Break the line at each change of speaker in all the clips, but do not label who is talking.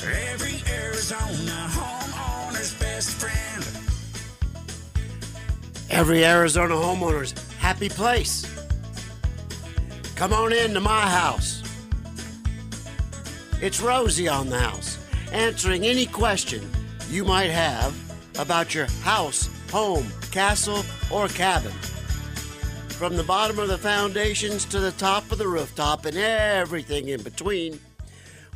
Every Arizona homeowner's best friend.
Every Arizona homeowner's happy place. Come on in to my house. It's Rosie on the house, answering any question you might have about your house, home, castle, or cabin. From the bottom of the foundations to the top of the rooftop and everything in between,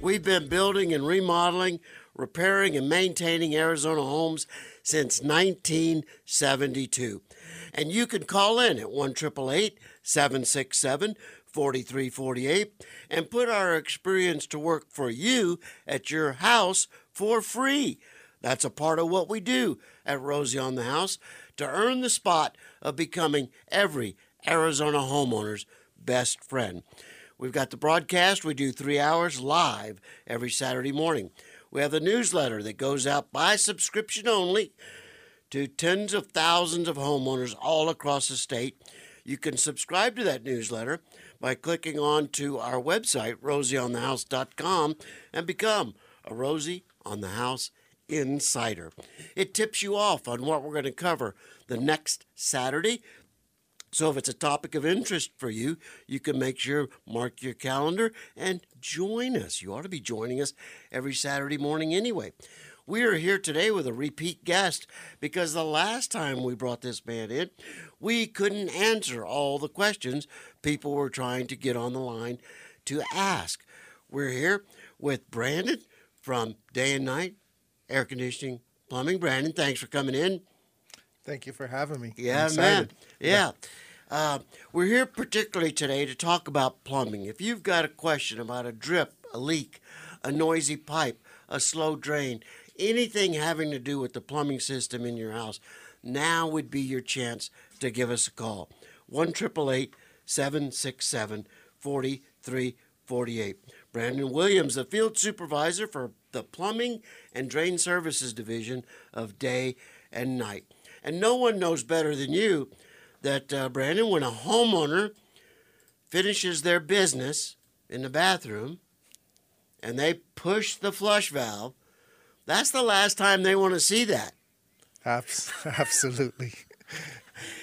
we've been building and remodeling, repairing, and maintaining Arizona homes since 1972. And you can call in at 1 767 4348 and put our experience to work for you at your house for free. That's a part of what we do at Rosie on the House to earn the spot of becoming every Arizona homeowner's best friend. We've got the broadcast, we do three hours live every Saturday morning. We have the newsletter that goes out by subscription only to tens of thousands of homeowners all across the state. You can subscribe to that newsletter by clicking on to our website, rosieonthehouse.com, and become a Rosie on the House insider. It tips you off on what we're going to cover the next Saturday. So if it's a topic of interest for you, you can make sure mark your calendar and join us. You ought to be joining us every Saturday morning anyway. We are here today with a repeat guest because the last time we brought this man in, we couldn't answer all the questions people were trying to get on the line to ask. We're here with Brandon from Day and Night Air Conditioning Plumbing. Brandon, thanks for coming in.
Thank you for having me.
Yeah, man. Yeah. Uh, we're here particularly today to talk about plumbing. If you've got a question about a drip, a leak, a noisy pipe, a slow drain, anything having to do with the plumbing system in your house, now would be your chance to give us a call. 1 767 4348. Brandon Williams, the field supervisor for the Plumbing and Drain Services Division of Day and Night. And no one knows better than you that, uh, Brandon, when a homeowner finishes their business in the bathroom and they push the flush valve, that's the last time they want to see that.
Abs- absolutely.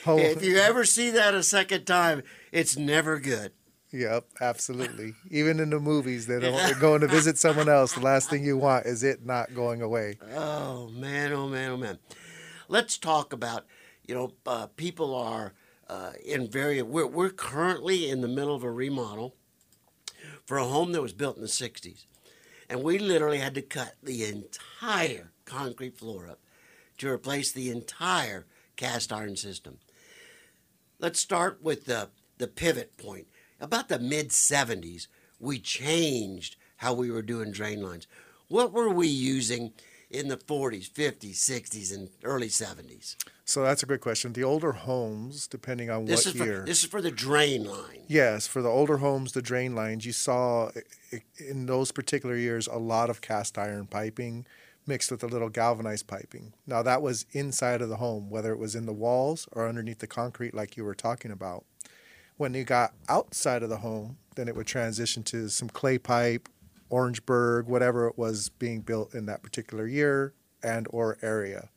Oh. If you ever see that a second time, it's never good.
Yep, absolutely. Even in the movies, they don't, they're going to visit someone else. The last thing you want is it not going away.
Oh man, oh man, oh man. Let's talk about you know uh, people are uh, in very we're we're currently in the middle of a remodel for a home that was built in the '60s, and we literally had to cut the entire concrete floor up to replace the entire cast iron system. Let's start with the the pivot point about the mid 70s, we changed how we were doing drain lines. What were we using in the 40s, 50s, 60s, and early 70s?
So that's a good question. The older homes, depending on this
what
year.
For, this is for the drain line.
Yes, for the older homes, the drain lines, you saw in those particular years a lot of cast iron piping mixed with a little galvanized piping. Now, that was inside of the home, whether it was in the walls or underneath the concrete, like you were talking about. When you got outside of the home, then it would transition to some clay pipe, Orangeburg, whatever it was being built in that particular year and or area.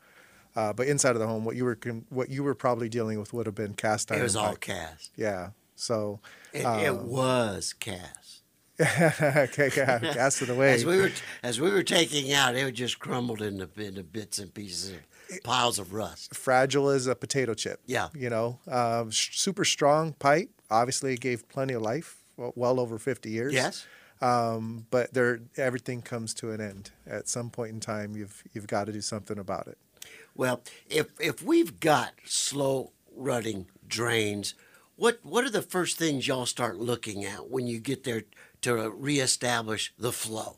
Uh, but inside of the home, what you were what you were probably dealing with would have been cast iron.
It was
pipe.
all cast.
Yeah. So
it, um, it was cast.
okay, cast it away.
As we were as we were taking out, it would just crumbled into into bits and pieces piles of rust.
Fragile as a potato chip.
Yeah.
You know, um, super strong pipe. Obviously, it gave plenty of life, well, well over 50 years.
Yes.
Um, but there, everything comes to an end. At some point in time, you've you've got to do something about it.
Well, if if we've got slow running drains, what what are the first things y'all start looking at when you get there to reestablish the flow?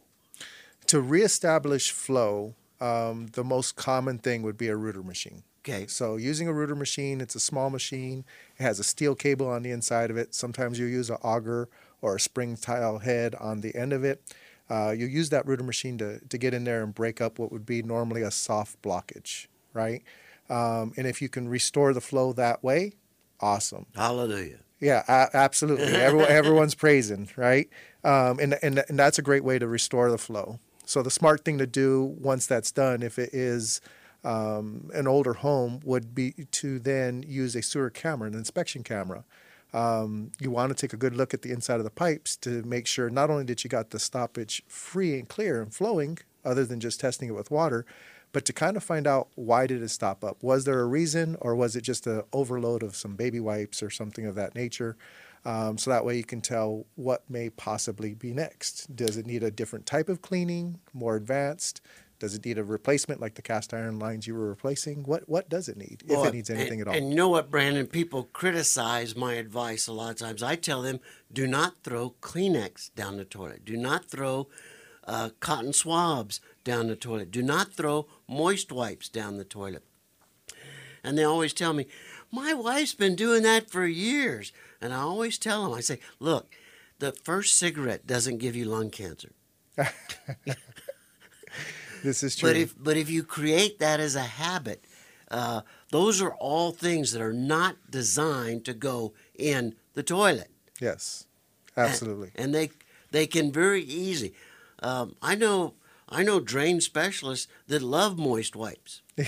To reestablish flow, um, the most common thing would be a rooter machine.
Okay.
So using a rooter machine, it's a small machine. It has a steel cable on the inside of it. Sometimes you use an auger or a spring tile head on the end of it. Uh, you use that rooter machine to, to get in there and break up what would be normally a soft blockage, right? Um, and if you can restore the flow that way, awesome.
Hallelujah.
Yeah, a- absolutely. Everyone, everyone's praising, right? Um, and, and, and that's a great way to restore the flow. So the smart thing to do once that's done, if it is um, an older home, would be to then use a sewer camera, an inspection camera. Um, you want to take a good look at the inside of the pipes to make sure not only that you got the stoppage free and clear and flowing, other than just testing it with water, but to kind of find out why did it stop up? Was there a reason, or was it just an overload of some baby wipes or something of that nature? Um, so that way you can tell what may possibly be next. Does it need a different type of cleaning, more advanced? Does it need a replacement like the cast iron lines you were replacing? What what does it need if
Well,
it needs anything
and,
at all?
And you know what, Brandon? People criticize my advice a lot of times. I tell them, do not throw Kleenex down the toilet. Do not throw uh, cotton swabs down the toilet. Do not throw moist wipes down the toilet. And they always tell me, my wife's been doing that for years. And I always tell them, I say, look, the first cigarette doesn't give you lung cancer.
this is true.
But if but if you create that as a habit, uh, those are all things that are not designed to go in the toilet.
yes,
And-
absolutely.
And, they they can very easy. Um, I know I know drain specialists that love moist wipes.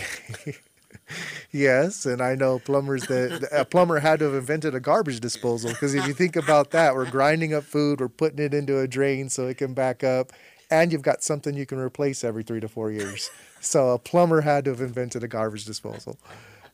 Yes, and I know plumbers that a plumber had to have invented a garbage disposal because if you think about that, we're grinding up food, we're putting it into a drain so it can back up, and you've got something you can replace every three to four years. So a plumber had to have invented a garbage disposal,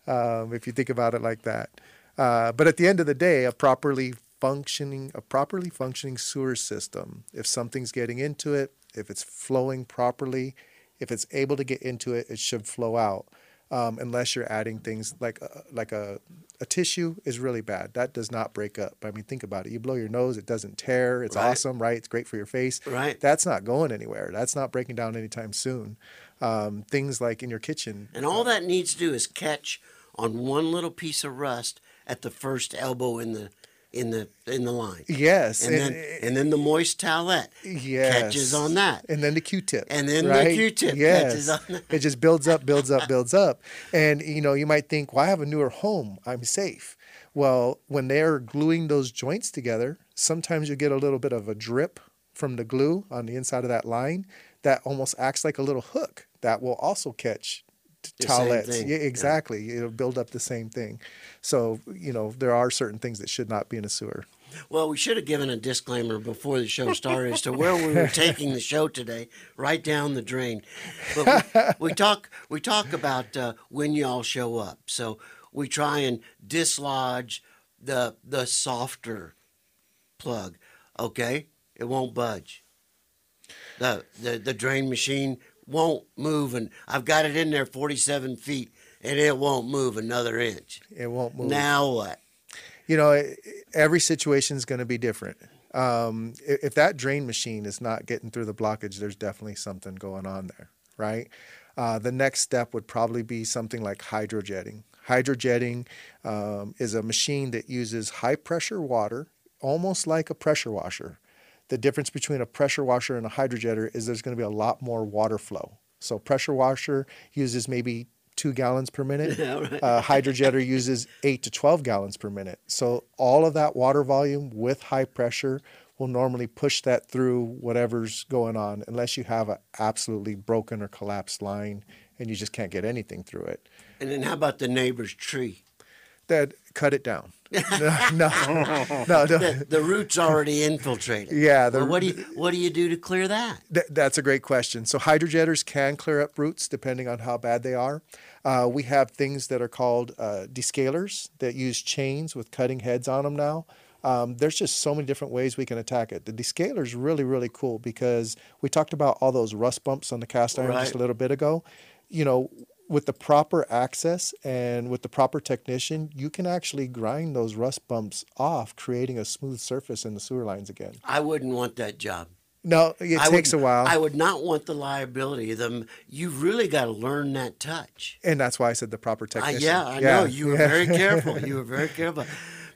um, if you think about it like that. Uh, but at the end of the day, a properly functioning a properly functioning sewer system, if something's getting into it, if it's flowing properly, if it's able to get into it, it should flow out um, unless you're adding things like a, like a, a tissue is really bad. That does not break up. I mean, think about it. You blow your nose, it doesn't tear. It's
Right.
awesome, right? It's great for your face.
Right.
That's not going anywhere. That's not breaking down anytime soon. Um, things like in your kitchen.
And all that needs to do is catch on one little piece of rust at the first elbow in the in the in the line.
Yes.
And then and then the moist towelette
yes.
catches on that.
And then the Q-tip.
And then the? Q-tip
yes.
catches on that.
It just builds up, builds up, builds up. And you know, you might think, well, I have a newer home. I'm safe. Well, when they're gluing those joints together, sometimes you get a little bit of a drip from the glue on the inside of that line that almost acts like a little hook that will also catch t-
The same
towelettes. Yeah,
yeah.
exactly. It'll build up the same thing. So, you know, there are certain things that should not be in a sewer.
Well, we should have given a disclaimer before the show started as to where we were taking the show today, right down the drain. But we, we talk we talk about uh, when y'all show up. So we try and dislodge the the softer plug. Okay, it won't budge. The the the drain machine won't move, and I've got it in there forty seven feet, and it won't move another inch.
It won't move.
Now what?
you know, every situation is going to be different. Um, if that drain machine is not getting through the blockage, there's definitely something going on there, right? Uh, the next step would probably be something like hydrojetting. Hydrojetting um, is a machine that uses high pressure water, almost like a pressure washer. The difference between a pressure washer and a hydrojetter is there's going to be a lot more water flow. So pressure washer uses maybe two gallons per minute. uh, hydrojetter uses eight to 12 gallons per minute. So all of that water volume with high pressure will normally push that through whatever's going on, unless you have an absolutely broken or collapsed line and you just can't get anything through it.
And then how about the neighbor's tree?
That cut it down. no, no, no, no.
the, the roots already infiltrated.
Yeah, the-
Well, what do you what do you do to clear that?
Th- that's a great question. So hydrojetters can clear up roots depending on how bad they are. Uh, we have things that are called uh, descalers that use chains with cutting heads on them now. Um, there's just so many different ways we can attack it. The descaler is really, really cool because we talked about all those rust bumps on the cast iron just a little bit ago. You know, with the proper access and with the proper technician, you can actually grind those rust bumps off, creating a smooth surface in the sewer lines again.
I wouldn't want that job.
No, it
I
takes a while.
I would not want the liability of them. You really got to learn that touch.
And that's why I said the proper
Uh,
technician.
yeah, I know you were very careful. You were very careful.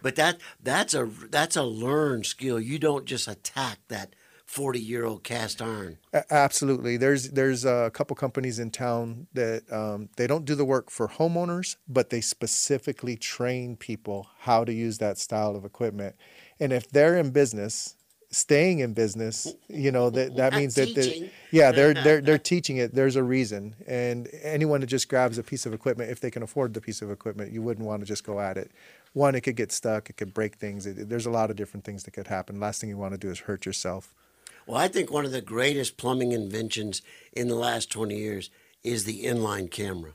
But that that's a that's a learned skill. You don't just attack that forty year old cast iron.
Absolutely. There's there's a couple companies in town that um, they don't do the work for homeowners, but they specifically train people how to use that style of equipment. And if they're in business staying in business, you know that that means that they, yeah they're they're they're teaching it. There's a reason, and anyone that just grabs a piece of equipment, if they can afford the piece of equipment, you wouldn't want to just go at it. One, it could get stuck, it could break things. It, there's a lot of different things that could happen. Last thing you want to do is hurt yourself.
Well, I think one of the greatest plumbing inventions in the last 20 years is the inline camera.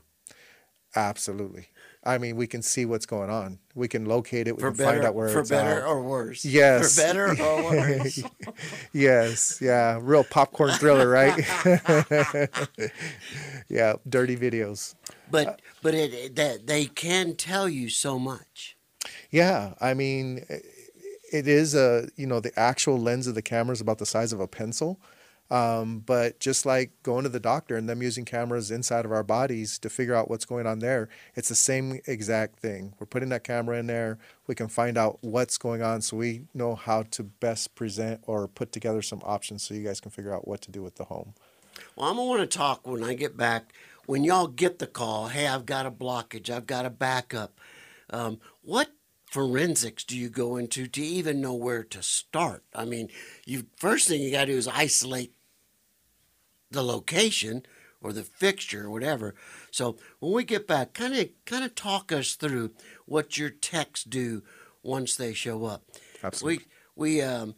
Absolutely. I mean, we can see what's going on. We can locate it. We
For
can
better,
find out where it's.
for
it's
better
at.
or worse.
Yes.
For better or worse.
yes, yeah, real popcorn thriller, right? yeah, dirty videos.
but but it, it that they can tell you so much.
Yeah, I mean, it is a you know the actual lens of the camera is about the size of a pencil, um, but just like going to the doctor and them using cameras inside of our bodies to figure out what's going on there, it's the same exact thing. We're putting that camera in there. We can find out what's going on, so we know how to best present or put together some options, so you guys can figure out what to do with the home.
Well, I'm gonna want to talk when I get back. When y'all get the call, hey, I've got a blockage, I've got a backup. Um, what forensics do you go into to even know where to start? I mean, you first thing you got to do is isolate the location or the fixture or whatever. So when we get back, kind of kind of talk us through what your techs do once they show up.
Absolutely.
We we um,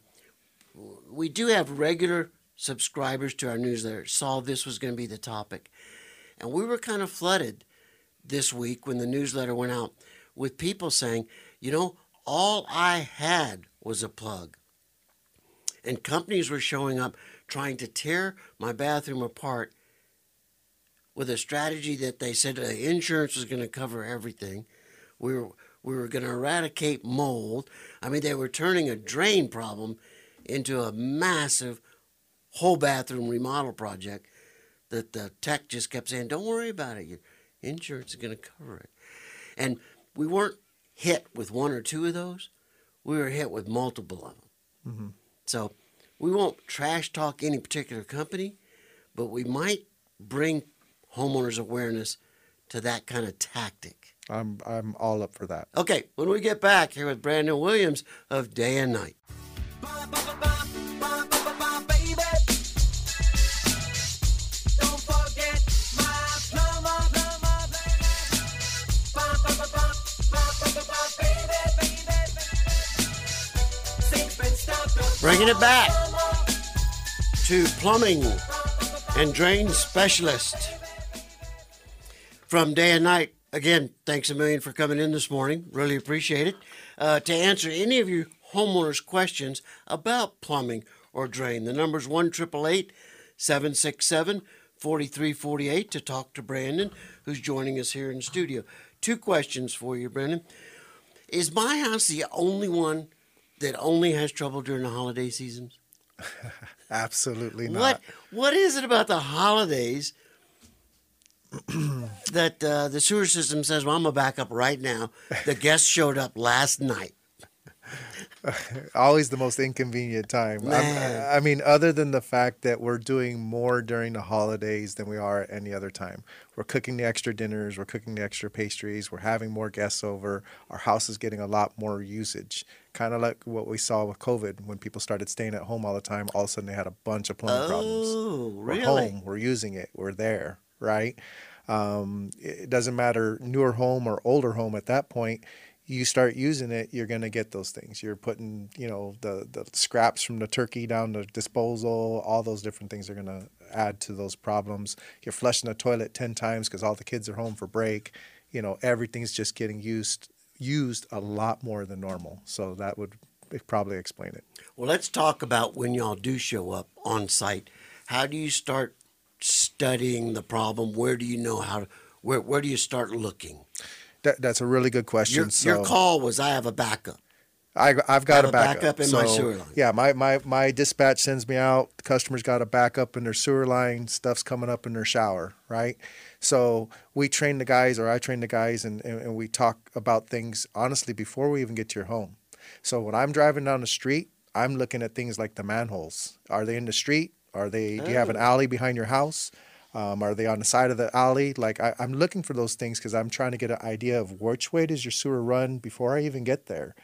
we do have regular subscribers to our newsletter. Saw this was going to be the topic, and we were kind of flooded this week when the newsletter went out with people saying, you know, all I had was a plug. And companies were showing up trying to tear my bathroom apart with a strategy that they said uh, insurance was going to cover everything. We were we were going to eradicate mold. I mean, they were turning a drain problem into a massive whole bathroom remodel project that the tech just kept saying, "Don't worry about it. Your insurance is going to cover it." And we weren't hit with one or two of those. We were hit with multiple of them. Mm-hmm. So we won't trash talk any particular company, but we might bring homeowners awareness to that kind of tactic.
I'm I'm all up for that.
Okay, when we get back here with Brandon Williams of Day and Night. Bringing it back to plumbing and drain specialist from day and night. Again, thanks a million for coming in this morning. Really appreciate it. Uh, to answer any of your homeowners' questions about plumbing or drain, the number's 1 767 4348 to talk to Brandon, who's joining us here in studio. Two questions for you, Brandon. Is my house the only one that only has trouble during the holiday seasons?
Absolutely not.
What What is it about the holidays that uh, the sewer system says, "Well, I'm gonna back up right now"? The guest showed up last night.
Always the most inconvenient time. I mean, other than the fact that we're doing more during the holidays than we are at any other time. We're cooking the extra dinners, we're cooking the extra pastries, we're having more guests over. Our house is getting a lot more usage. Kind of like what we saw with COVID when people started staying at home all the time. All of a sudden, they had a bunch of plumbing problems.
Oh,
We're home. We're using it. We're there, right? Um, it doesn't matter newer home or older home at that point. You start using it, you're going to get those things. You're putting, you know, the, the scraps from the turkey down the disposal. All those different things are going to add to those problems. You're flushing the toilet 10 times because all the kids are home for break. You know, everything's just getting used used a lot more than normal. So that would probably explain it.
Well, let's talk about when y'all do show up on site. How do you start studying the problem? Where do you know how to? Where Where do you start looking?
That, that's a really good question.
Your,
so,
your call was, "I have a backup."
I, I've got
have
a
a
backup.
backup in my sewer line.
Yeah, my, my, my dispatch sends me out. The customer's got a backup in their sewer line. Stuff's coming up in their shower, right? So we train the guys, or I train the guys, and, and, and we talk about things honestly before we even get to your home. So when I'm driving down the street, I'm looking at things like the manholes. Are they in the street? Are they? Do you have an
Oh.
alley behind your house? Um, are they on the side of the alley? Like I, I'm looking for those things because I'm trying to get an idea of which way does your sewer run before I even get there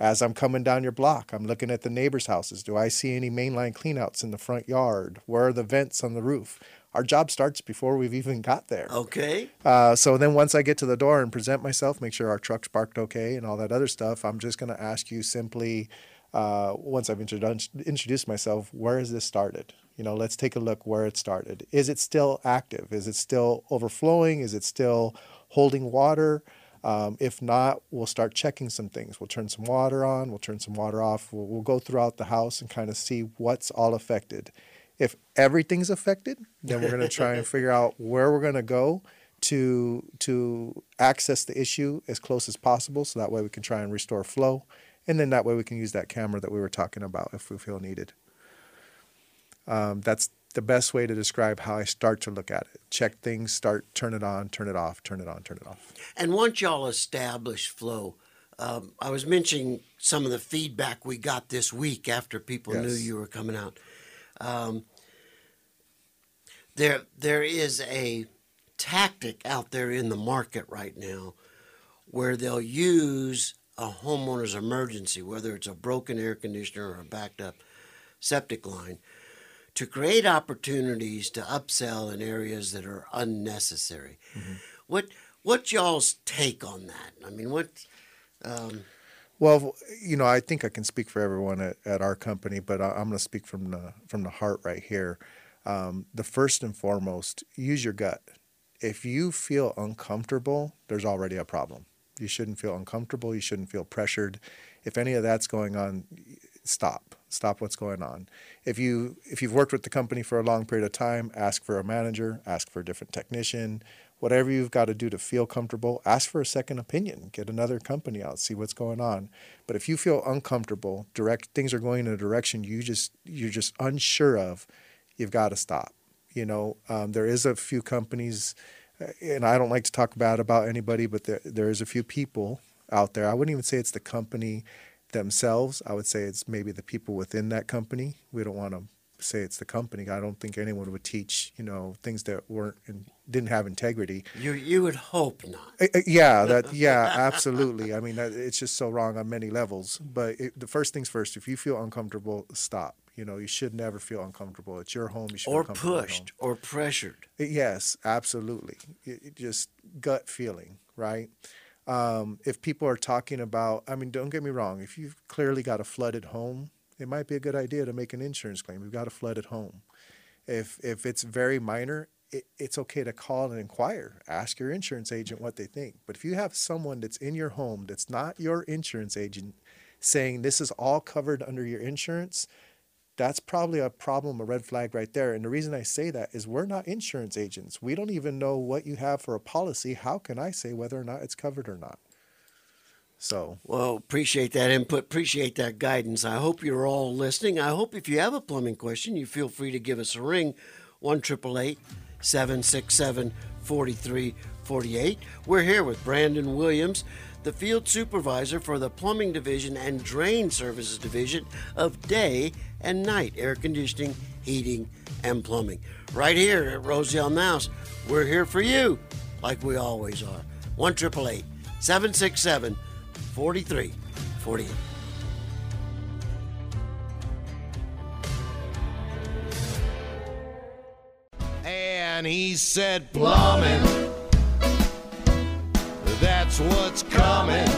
As I'm coming down your block, I'm looking at the neighbors' houses. Do I see any mainline cleanouts in the front yard? Where are the vents on the roof? Our job starts before we've even got there.
Okay.
Uh, so then once I get to the door and present myself, make sure our truck's parked okay and all that other stuff, I'm just going to ask you simply, uh, once I've introdu- introduced myself, where has this started? You know, let's take a look where it started. Is it still active? Is it still overflowing? Is it still holding water? Um, if not, we'll start checking some things. We'll turn some water on, we'll turn some water off. We'll, we'll go throughout the house and kind of see what's all affected. If everything's affected, then we're going to try and figure out where we're going to go to to access the issue as close as possible, so that way we can try and restore flow, and then that way we can use that camera that we were talking about if we feel needed. Um, that's the best way to describe how I start to look at it. Check things, start, turn it on, turn it off, turn it on, turn it off.
And once y'all establish flow, um, I was mentioning some of the feedback we got this week after people knew you were coming out. Um, there, there is a tactic out there in the market right now where they'll use a homeowner's emergency, whether it's a broken air conditioner or a backed up septic line, to create opportunities to upsell in areas that are unnecessary. What what's y'all's take on that? I mean, what? Um,
Well, you know, I think I can speak for everyone at, at our company, but I, I'm going to speak from the from the heart right here. Um, the first and foremost, use your gut. If you feel uncomfortable, there's already a problem. You shouldn't feel uncomfortable. You shouldn't feel pressured. If any of that's going on, stop. Stop what's going on. If you if you've worked with the company for a long period of time, ask for a manager, ask for a different technician, whatever you've got to do to feel comfortable, ask for a second opinion. Get another company out, see what's going on. But if you feel uncomfortable, direct things are going in a direction you just you're just unsure of, you've got to stop. You know, um, there is a few companies, uh, and I don't like to talk bad about anybody, but there there is a few people out there. I wouldn't even say it's the company themselves. I would say it's maybe the people within that company. We don't want to say it's the company. I don't think anyone would teach, you know, things that weren't and didn't have integrity.
you you would hope not.
Uh, Yeah, that yeah, absolutely. I mean, that, it's just so wrong on many levels. But it, the first things first. If you feel uncomfortable, stop. You know, you should never feel uncomfortable. It's your home. You should
Or pushed or pressured.
Yes, absolutely. It, it just gut feeling, right? Um, if people are talking about, I mean, don't get me wrong. If you've clearly got a flooded home, it might be a good idea to make an insurance claim. We've got a flooded home. If if it's very minor, it, it's okay to call and inquire. Ask your insurance agent what they think. But if you have someone that's in your home that's not your insurance agent saying this is all covered under your insurance, that's probably a problem, a red flag right there. And the reason I say that is we're not insurance agents. We don't even know what you have for a policy. How can I say whether or not it's covered or not? So,
Well, appreciate that input. Appreciate that guidance. I hope you're all listening. I hope if you have a plumbing question, you feel free to give us a ring, one triple eight seven six seven forty three forty eight. We're here with Brandon Williams, the field supervisor for the plumbing division and drain services division of day and night air conditioning, heating, and plumbing. Right here at Rosie on the House, we're here for you, like we always are. One triple eight seven six seven. 43 48.
And he said, Plumbing, that's what's coming.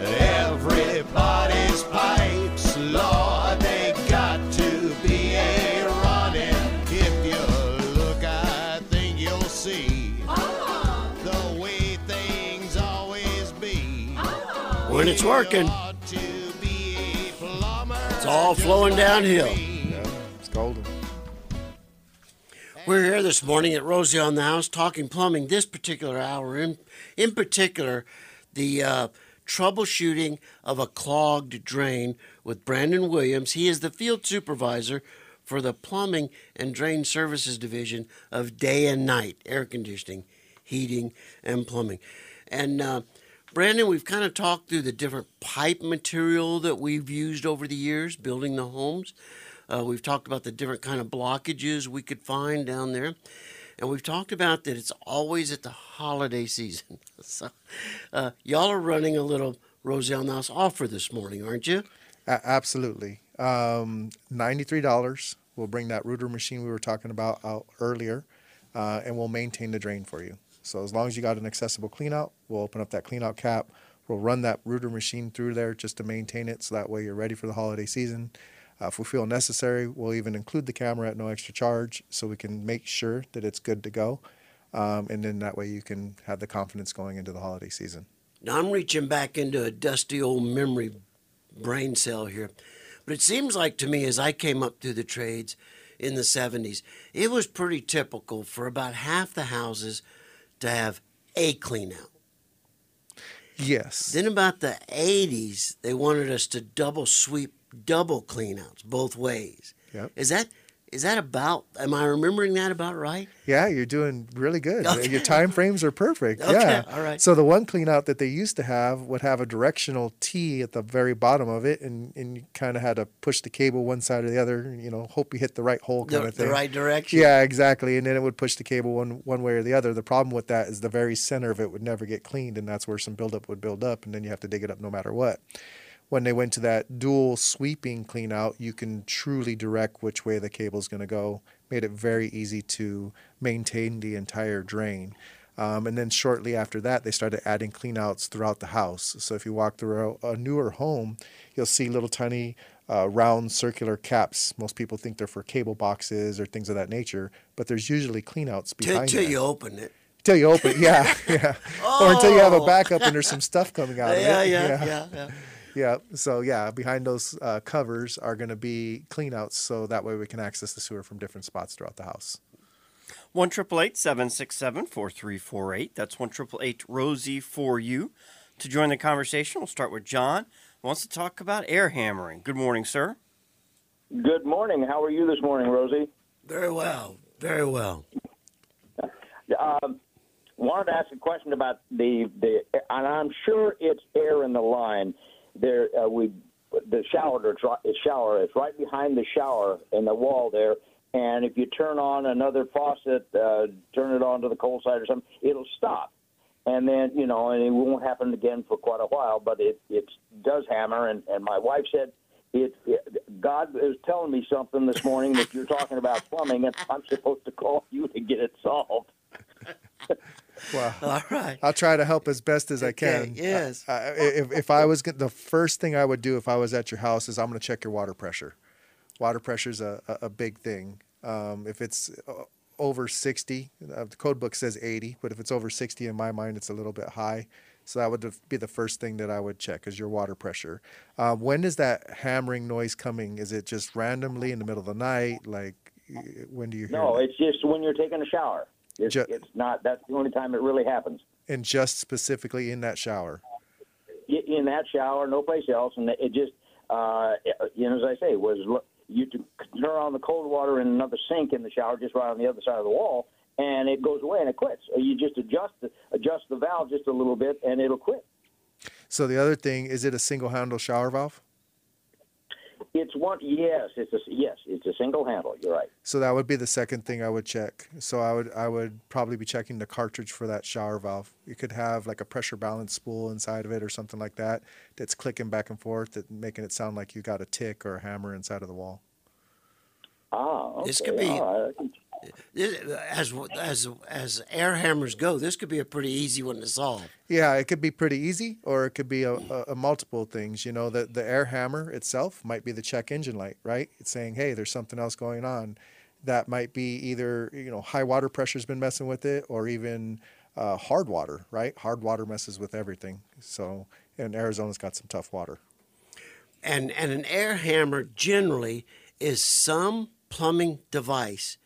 Everybody's pipes, Lord, they got to be a running. If you look, I think you'll see uh-huh. the way things always be. Uh-huh.
When it's working,
to be a plumber.
it's all flowing downhill.
yeah, it's golden.
We're here this morning at Rosie on the House talking plumbing. This particular hour, in, in particular, the uh, troubleshooting of a clogged drain with Brandon Williams. He is the field supervisor for the Plumbing and Drain Services Division of Day and Night Air Conditioning, Heating, and Plumbing. And uh, Brandon, we've kind of talked through the different pipe material that we've used over the years building the homes. Uh, we've talked about the different kind of blockages we could find down there. and we've talked about that it's always at the holiday season. so, uh, y'all are running a little Roselle Niles offer this morning, aren't you?
A- absolutely. Um, $93. We'll bring that rooter machine we were talking about out earlier, uh, and we'll maintain the drain for you. So as long as you got an accessible cleanout, we'll open up that cleanout cap. We'll run that rooter machine through there just to maintain it, so that way you're ready for the holiday season. Uh, if we feel necessary, we'll even include the camera at no extra charge, so we can make sure that it's good to go, um, and then that way you can have the confidence going into the holiday season.
Now I'm reaching back into a dusty old memory brain cell here. But it seems like to me as I came up through the trades in the 70s, it was pretty typical for about half the houses to have a clean out.
Yes.
Then about the 80s, they wanted us to double sweep double cleanouts both ways.
Yep.
Is that is that about am I remembering that about right?
Yeah, you're doing really good.
Okay.
Your time frames are perfect.
Okay,
Yeah.
all right.
So the one cleanout that they used to have would have a directional T at the very bottom of it, and, and you kind of had to push the cable one side or the other. You know, hope you hit the right hole kind
The,
of thing.
the right direction.
Yeah, exactly. And then it would push the cable one one way or the other. The problem with that is the very center of it would never get cleaned, and that's where some buildup would build up, and then you have to dig it up no matter what. When they went to that dual sweeping clean out, you can truly direct which way the cable is going to go. Made it very easy to maintain the entire drain. Um, and then shortly after that, they started adding clean outs throughout the house. So if you walk through a, a newer home, you'll see little tiny uh, round circular caps. Most people think they're for cable boxes or things of that nature, but there's usually clean outs behind
till
that.
you open it.
Till you open, yeah, yeah. Or until you have a
Oh.
backup and there's some stuff coming out of
Yeah,
it.
yeah, yeah, yeah.
Yeah. So yeah, behind those uh, covers are going to be clean outs, so that way we can access the sewer from different spots throughout the house.
One triple eight seven six seven four three four eight. That's one triple eight Rosie for you. To join the conversation, we'll start with John. Who wants to talk about air hammering? Good morning, sir.
Good morning. How are you this morning, Rosie?
Very well. Very well.
Um, wanted to ask a question about the the, and I'm sure it's air in the line. There, uh, we the shower, the shower is right behind the shower in the wall there. And if you turn on another faucet, uh, turn it on to the cold side or something, it'll stop. And then you know, and it won't happen again for quite a while. But it it does hammer. And and my wife said it, it God is telling me something this morning that you're talking about plumbing, and I'm supposed to call you to get it solved.
Well,
All right.
I'll try to help as best as I can.
yes.
Uh, uh, if, if I was gonna- the first thing I would do if I was at your house is I'm going to check your water pressure. Water pressure is a, a, a big thing. Um, if it's uh, over 60, uh, the code book says 80, but if it's over 60 in my mind, it's a little bit high. So that would be the first thing that I would check is your water pressure. Uh, when is that hammering noise coming? Is it just randomly in the middle of the night? Like when do you hear
No,
it?
it's just when you're taking a shower. It's,
Ju-
it's not. That's the only time it really happens.
And just specifically in that shower.
In that shower, no place else, and it just, uh, you know, as I say, was you turn on the cold water in another sink in the shower, just right on the other side of the wall, and it goes away and it quits. Or you just adjust the, adjust the valve just a little bit, and it'll quit.
So the other thing is it a single handle shower valve?
It's one. Yes, it's a yes, it's a single handle. You're right.
So that would be the second thing I would check. So I would I would probably be checking the cartridge for that shower valve. You could have like a pressure balance spool inside of it or something like that that's clicking back and forth, that making it sound like you got a tick or a hammer inside of the wall.
Ah, okay.
This could be-
all right.
This- As as as air hammers go, this could be a pretty easy one to solve.
Yeah, it could be pretty easy, or it could be a, a, a multiple things. You know, the the air hammer itself might be the check engine light, right? It's saying, hey, there's something else going on. That might be either you know high water pressure's been messing with it, or even uh, hard water, right? Hard water messes with everything. So, and Arizona's got some tough water.
And and an air hammer generally is some plumbing device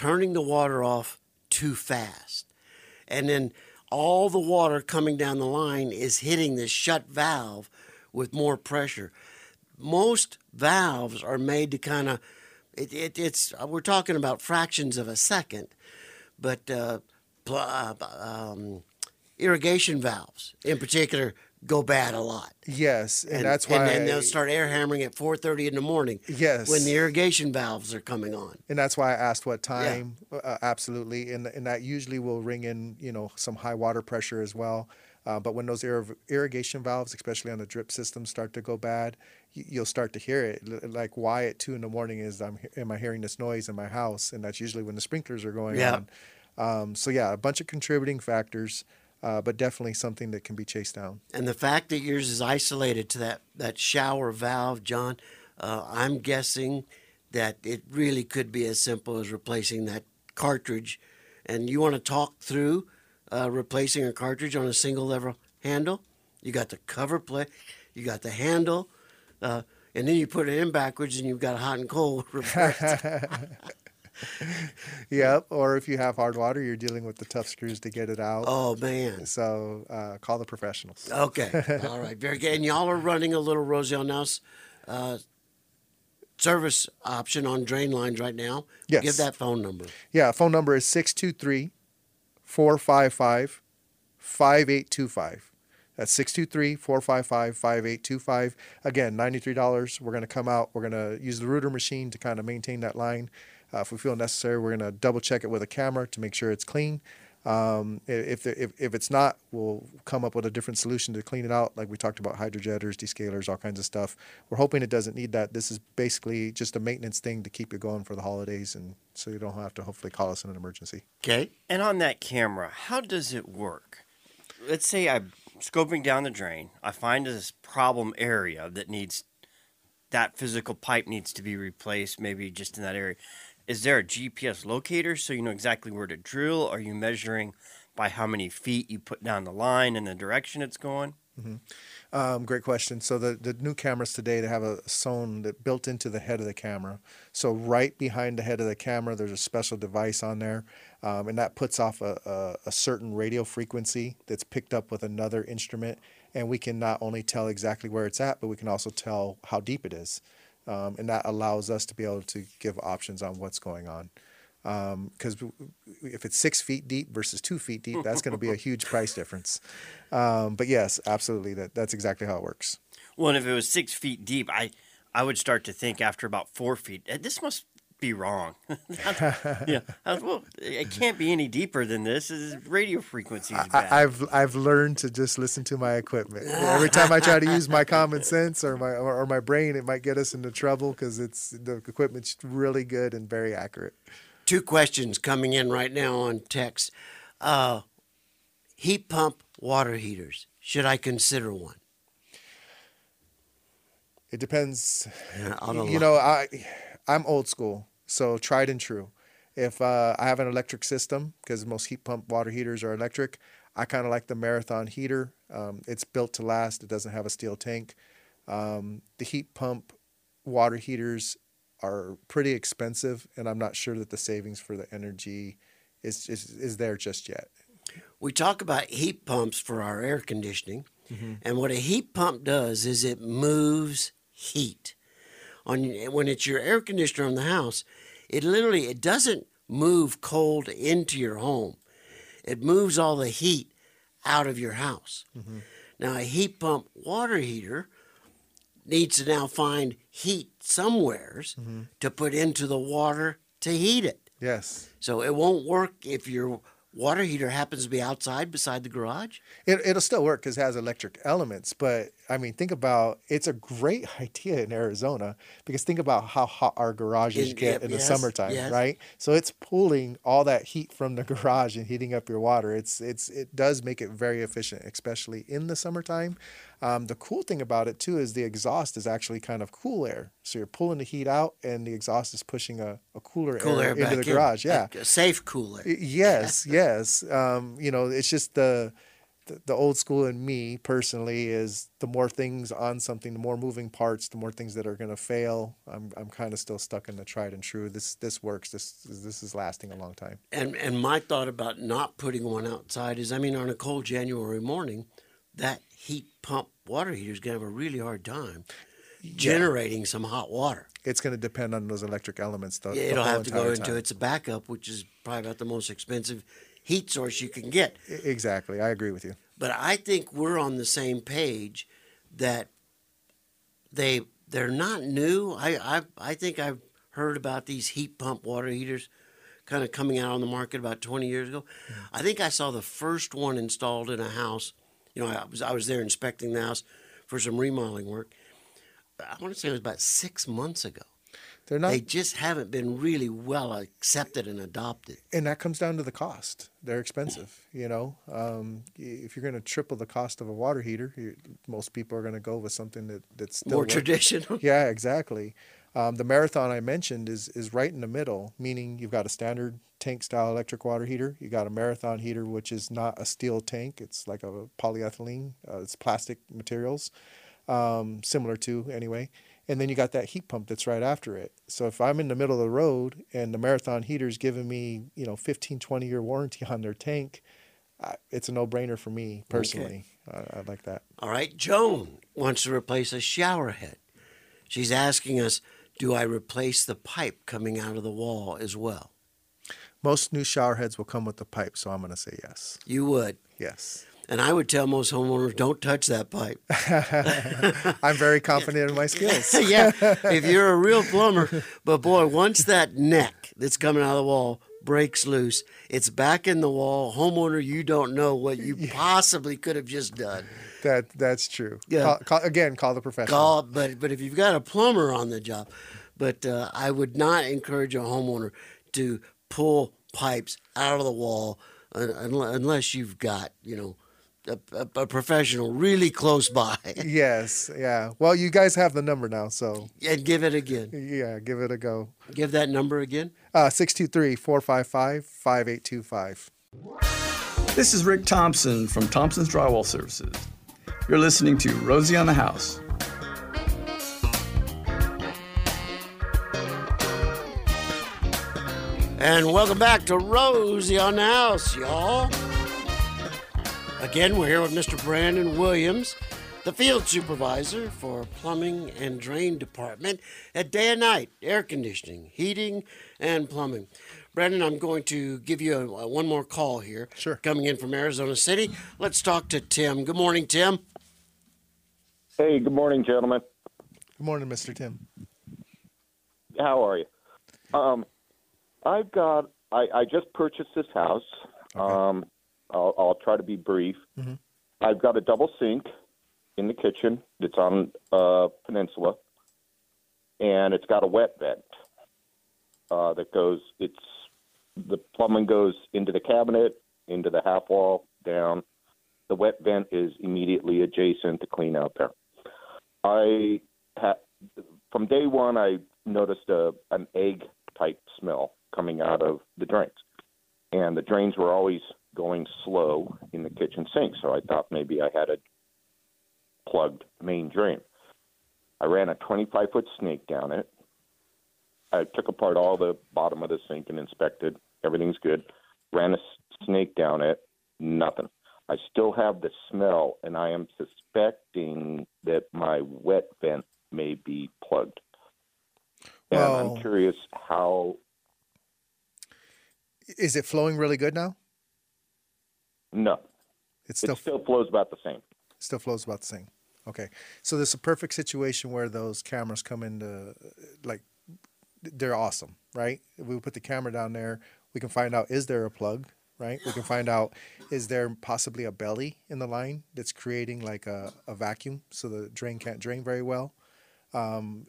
turning the water off too fast. And then all the water coming down the line is hitting the shut valve with more pressure. Most valves are made to kind of it, it, it's we're talking about fractions of a second, but uh, uh, um, irrigation valves in particular go bad a lot.
Yes, and, that's why
and then they'll start air hammering at 4:30 in the morning.
Yes.
when the irrigation valves are coming on.
and that's why I asked what time. Uh, absolutely, and and that usually will ring in you know some high water pressure as well. Uh, but when those ir- irrigation valves, especially on the drip system, start to go bad, y- you'll start to hear it. Like why at two in the morning is I'm he- am I hearing this noise in my house, and that's usually when the sprinklers are going
Yeah.
on. Um, so yeah, a bunch of contributing factors, uh, but definitely something that can be chased down.
And the fact that yours is isolated to that, that shower valve, John, uh, I'm guessing that it really could be as simple as replacing that cartridge. And you want to talk through uh, replacing a cartridge on a single lever handle? You got the cover plate, you got the handle, uh, and then you put it in backwards and you've got hot and cold.
Yep. Or if you have hard water, you're dealing with the tough screws to get it out.
oh, man.
So uh, call the professionals.
Okay. All right. Very good. And y'all are running a little Rosie on the House uh, service option on drain lines right now.
Yes.
Give that phone number.
Yeah, phone number is 623 455 5825. That's 623 455 5825. Again, $93. We're going to come out. We're going to use the rooter machine to kind of maintain that line. Uh, if we feel necessary, we're going to double check it with a camera to make sure it's clean. Um, if, if, if it's not, we'll come up with a different solution to clean it out. Like we talked about hydrojetters, descalers, all kinds of stuff. We're hoping it doesn't need that. This is basically just a maintenance thing to keep you going for the holidays, and so you don't have to hopefully call us in an emergency.
Okay.
And on that camera, how does it work? Let's say I'm scoping down the drain. I find this problem area that needs that physical pipe needs to be replaced, maybe just in that area. Is there a GPS locator so you know exactly where to drill? Are you measuring by how many feet you put down the line and the direction it's going?
Um, great question. So the, the new cameras today, they have a sonde that built into the head of the camera. So right behind the head of the camera, there's a special device on there, um, and that puts off a, a, a certain radio frequency that's picked up with another instrument, and we can not only tell exactly where it's at, but we can also tell how deep it is, um, and that allows us to be able to give options on what's going on. Because if it's six feet deep versus two feet deep, that's going to be a huge price difference. Um, but yes, absolutely, that that's exactly how it works.
Well, and if it was six feet deep, I I would start to think after about four feet, "Eh, this must be wrong. yeah, I was, well, it can't be any deeper than this. This radio frequencies. bad.
I, I've I've learned to just listen to my equipment. Every time I try to use my common sense or my or, or my brain, it might get us into trouble because it's the equipment's really good and very accurate.
Two questions coming in right now on text. Uh, heat pump water heaters. Should I consider one?
It depends.
I
you know, I I'm old school, so tried and true. If uh, I have an electric system, because most heat pump water heaters are electric, I kind of like the Marathon heater. Um, it's built to last. It doesn't have a steel tank. Um, the heat pump water heaters are pretty expensive, and I'm not sure that the savings for the energy is is, is there just yet.
we talk about heat pumps for our air conditioning, and what a heat pump does is it moves heat. On when it's your air conditioner on the house, it literally it doesn't move cold into your home. It moves all the heat out of your house. Mm-hmm. Now a heat pump water heater needs to now find heat somewheres mm-hmm. to put into the water to heat it.
Yes.
So it won't work if your water heater happens to be outside beside the garage.
It, it'll still work because it has electric elements. But I mean, think about it's a great idea in Arizona because think about how hot our garages
In-
get in the
yes,
summertime,
yes.
right? So it's pulling all that heat from the garage and heating up your water. It's it's it does make it very efficient, especially in the summertime. Um, the cool thing about it too is the exhaust is actually kind of cool air. So you're pulling the heat out, and the exhaust is pushing a, a cooler,
Cool
air, into the
in,
garage. Yeah.
a safe cooler.
Yes, yes. Um, you know, it's just the, the the old school in me personally is the more things on something, the more moving parts, the more things that are going to fail. I'm I'm kind of still stuck in the tried and true. This this works. This this is lasting a long time.
And and my thought about not putting one outside is, I mean, on a cold January morning, that heat pump water heater is gonna have a really hard time generating some hot water.
It's going to depend on those electric elements. The, the
It'll have to go
entire
into
time.
its backup, which is probably about the most expensive heat source you can get.
Exactly, I agree with you.
But I think we're on the same page that they they're not new. I I I think I've heard about these heat pump water heaters kind of coming out on the market about 20 years ago. Mm-hmm. I think I saw the first one installed in a house. You know, I was I was there inspecting the house for some remodeling work. I want to say it was about 6 months ago.
They're not,
They just haven't been really well accepted and adopted.
and that comes down to the cost. They're expensive. You know, um, if you're going to triple the cost of a water heater, most people are going to go with something that that's
More
work-
traditional.
Yeah, exactly. Um, the marathon I mentioned is is right in the middle, meaning you've got a standard tank style electric water heater. You got a marathon heater, which is not a steel tank; it's like a polyethylene. Uh, it's plastic materials, um, similar to anyway. And then you got that heat pump that's right after it. So if I'm in the middle of the road and the marathon heater's giving me, you know, 15, 20 year warranty on their tank, I, it's a no brainer for me personally. I, I like that.
All right, Joan wants to replace a shower head. She's asking us, do I replace the pipe coming out of the wall as well?
Most new shower heads will come with the pipe, so I'm going to say yes.
You would.
Yes.
And I would tell most homeowners, don't touch that pipe.
I'm very confident in my skills.
yeah, if you're a real plumber. But boy, once that neck that's coming out of the wall breaks loose, it's back in the wall. Homeowner, you don't know what you possibly could have just done.
That that's true.
Yeah.
Call, call, again, call the professional.
Call, but but if you've got a plumber on the job, but uh, I would not encourage a homeowner to pull pipes out of the wall un- un- unless you've got you know a, a, a professional really close by
Yes. Yeah. Well, you guys have the number now, so
and give it again.
yeah, give it a go.
Give that number again.
Uh, 623-455-5825.
This is Rick Thompson from Thompson's Drywall Services. You're listening to Rosie on the House.
And welcome back to Rosie on the House, y'all. Again, we're here with Mr. Brandon Williams, the field supervisor for plumbing and drain department at day and night, air conditioning, heating, and plumbing. Brandon, I'm going to give you a, one more call here.
Sure.
Coming in from Arizona City. Let's talk to Tim. Good morning, Tim.
Hey, good morning, gentlemen.
Good morning, Mr. Tim.
How are you? Um, I've got. I, I just purchased this house. Um, I'll, I'll try to be brief. I've got a double sink in the kitchen. It's on a peninsula, and it's got a wet vent uh, that goes. It's the plumbing goes into the cabinet, into the half wall, down. The wet vent is immediately adjacent to clean out there. I ha- from day one, I noticed a an egg type smell coming out of the drains, and the drains were always going slow in the kitchen sink. So I thought maybe I had a plugged main drain. I ran a 25 foot snake down it. I took apart all the bottom of the sink and inspected. Everything's good. Ran a snake down it. Nothing. I still have the smell, and I am suspecting that my wet vent may be plugged. And
Well-
I'm curious how.
Is it flowing really good now?
No,
It's still
it still flows about the same.
still flows about the same. Okay. So this is a perfect situation where those cameras come into like they're awesome, right? We put the camera down there, we can find out is there a plug, right? We can find out is there possibly a belly in the line that's creating like a, a vacuum so the drain can't drain very well. Um,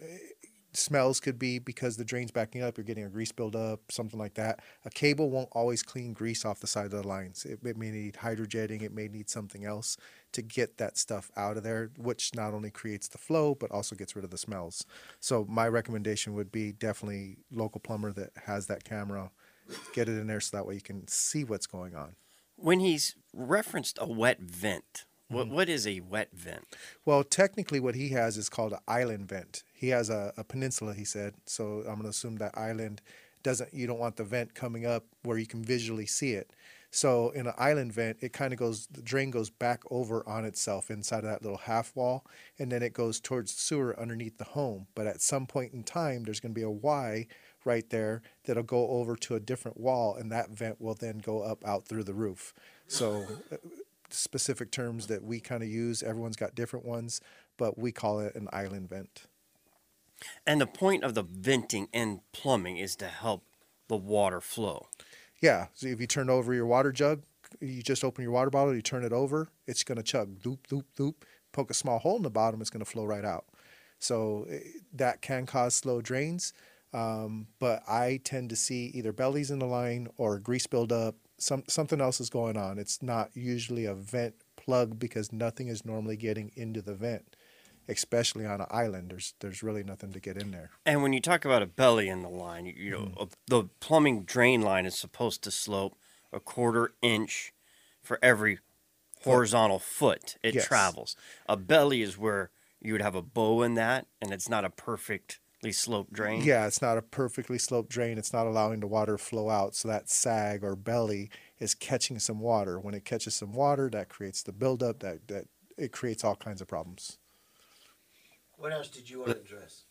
smells could be because the drain's backing up, you're getting a grease buildup, something like that. A cable won't always clean grease off the side of the lines. It, it may need hydrojetting, it may need something else to get that stuff out of there, which not only creates the flow, but also gets rid of the smells. So, my recommendation would be definitely local plumber that has that camera, get it in there so that way you can see what's going on.
When he's referenced a wet vent, what, mm. what is a wet vent?
Well, technically, what he has is called an island vent. He has a, a peninsula, he said. So I'm going to assume that island doesn't. You don't want the vent coming up where you can visually see it. So in an island vent, it kind of goes. The drain goes back over on itself inside of that little half wall, and then it goes towards the sewer underneath the home. But at some point in time, there's going to be a Y right there that'll go over to a different wall, and that vent will then go up out through the roof. So specific terms that we kind of use. Everyone's got different ones, but we call it an island vent.
And the point of the venting and plumbing is to help the water flow.
Yeah. So if you turn over your water jug, you just open your water bottle, you turn it over, it's going to chug, loop, loop, loop. Poke a small hole in the bottom, it's going to flow right out. So eh, that can cause slow drains. Um, but I tend to see either bellies in the line or grease buildup. Some something else is going on. It's not usually a vent plug because nothing is normally getting into the vent, especially on an island. There's there's really nothing to get in there.
And when you talk about a belly in the line, you, you know,
Mm-hmm.
uh, the plumbing drain line is supposed to slope a quarter inch for every horizontal foot it
Yes.
travels. A belly is where you would have a bow in that, and it's not a perfectly sloped drain.
Yeah, it's not a perfectly sloped drain. It's not allowing the water flow out. So that sag or belly is catching some water. When it catches some water, that creates the buildup. That that it creates all kinds of problems.
What else did you want to address?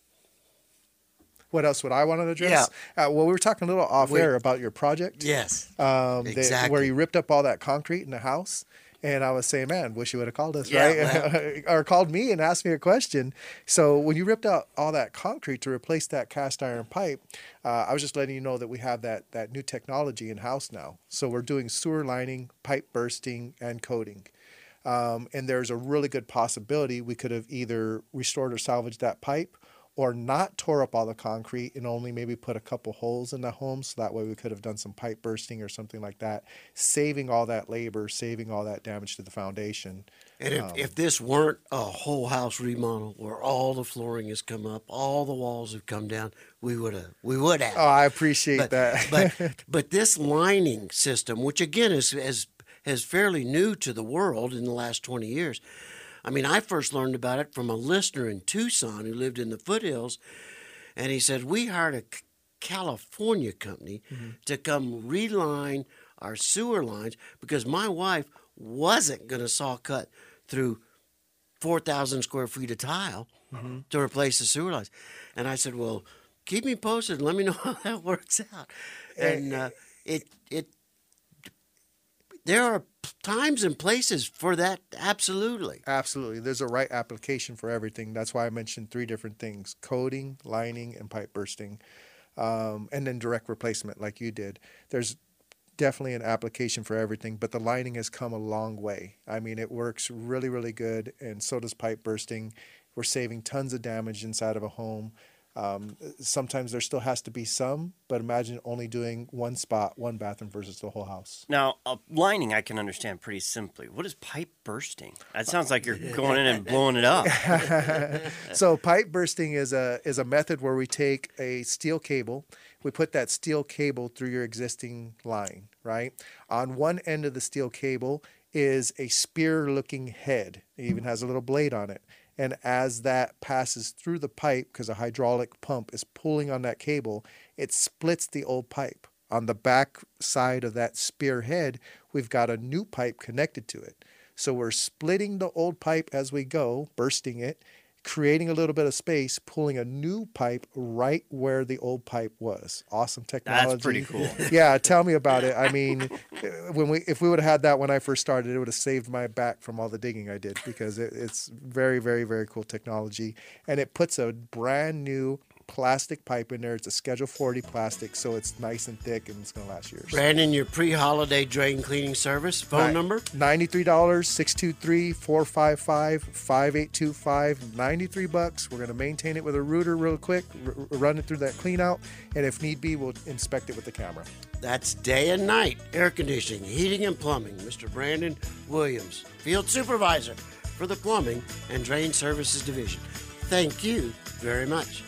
What else would I want to address? Uh, well, we were talking a little off
Wait.
air about your project.
Yes.
um, that-
Exactly.
where you ripped up all that concrete in the house. And I was saying, man, wish you would have called us,
Yeah,
right? or called me and asked me a question. So when you ripped out all that concrete to replace that cast iron pipe, uh, I was just letting you know that we have that that new technology in house now. So we're doing sewer lining, pipe bursting, and coating. Um, and there's a really good possibility we could have either restored or salvaged that pipe or not tore up all the concrete and only maybe put a couple holes in the home so that way we could have done some pipe bursting or something like that saving all that labor saving all that damage to the foundation
And if, if um, this weren't a whole house remodel where all the flooring has come up, all the walls have come down, we would have. We would have.
oh i appreciate
but,
that
but but this lining system, which again is is is fairly new to the world in the last twenty years. I mean, I first learned about it from a listener in Tucson who lived in the foothills, and he said we hired a California company mm-hmm. to come reline our sewer lines because my wife wasn't going to saw cut through four thousand square feet of tile mm-hmm. to replace the sewer lines, and I said, well. Keep me posted. and Let me know how that works out. Eh, and eh, uh, it it there are times and places for that. Absolutely.
absolutely. There's a right application for everything. That's why i mentioned three different things coating lining and pipe bursting um, and then direct replacement like you did. There's definitely an application for everything but the lining has come a long way. I mean it works really really good and so does pipe bursting. We're saving tons of damage inside of a home um, sometimes there still has to be some but imagine only doing one spot one bathroom versus the whole house
Now, uh, lining I can understand pretty simply. What is pipe bursting? That sounds like you're going in and blowing it up.
so pipe bursting is a is a method where we take a steel cable, we put that steel cable through your existing line, right? On one end of the steel cable is a spear looking head. It even has a little blade on it. And as that passes through the pipe, because a hydraulic pump is pulling on that cable, it splits the old pipe. On the back side of that spearhead, we've got a new pipe connected to it. So we're splitting the old pipe as we go, bursting it, creating a little bit of space, pulling a new pipe right where the old pipe was. Awesome technology.
That's pretty cool.
Yeah, tell me about it. I mean, uh, when we if we would have had that when I first started, it would have saved my back from all the digging I did because it, it's very, very, very cool technology, and it puts a brand new plastic pipe in there. It's a Schedule 40 plastic, so it's nice and thick and it's going to last years.
Brandon, your pre-holiday drain cleaning service phone
Ni-
number?
$93, 623 455 5825. 93 bucks. We're going to maintain it with a rooter real quick, r- run it through that clean out, and if need be, we'll inspect it with the camera.
That's day and night air conditioning, heating, and plumbing. Mr. Brandon Williams, field supervisor for the plumbing and drain services division. Thank you very much.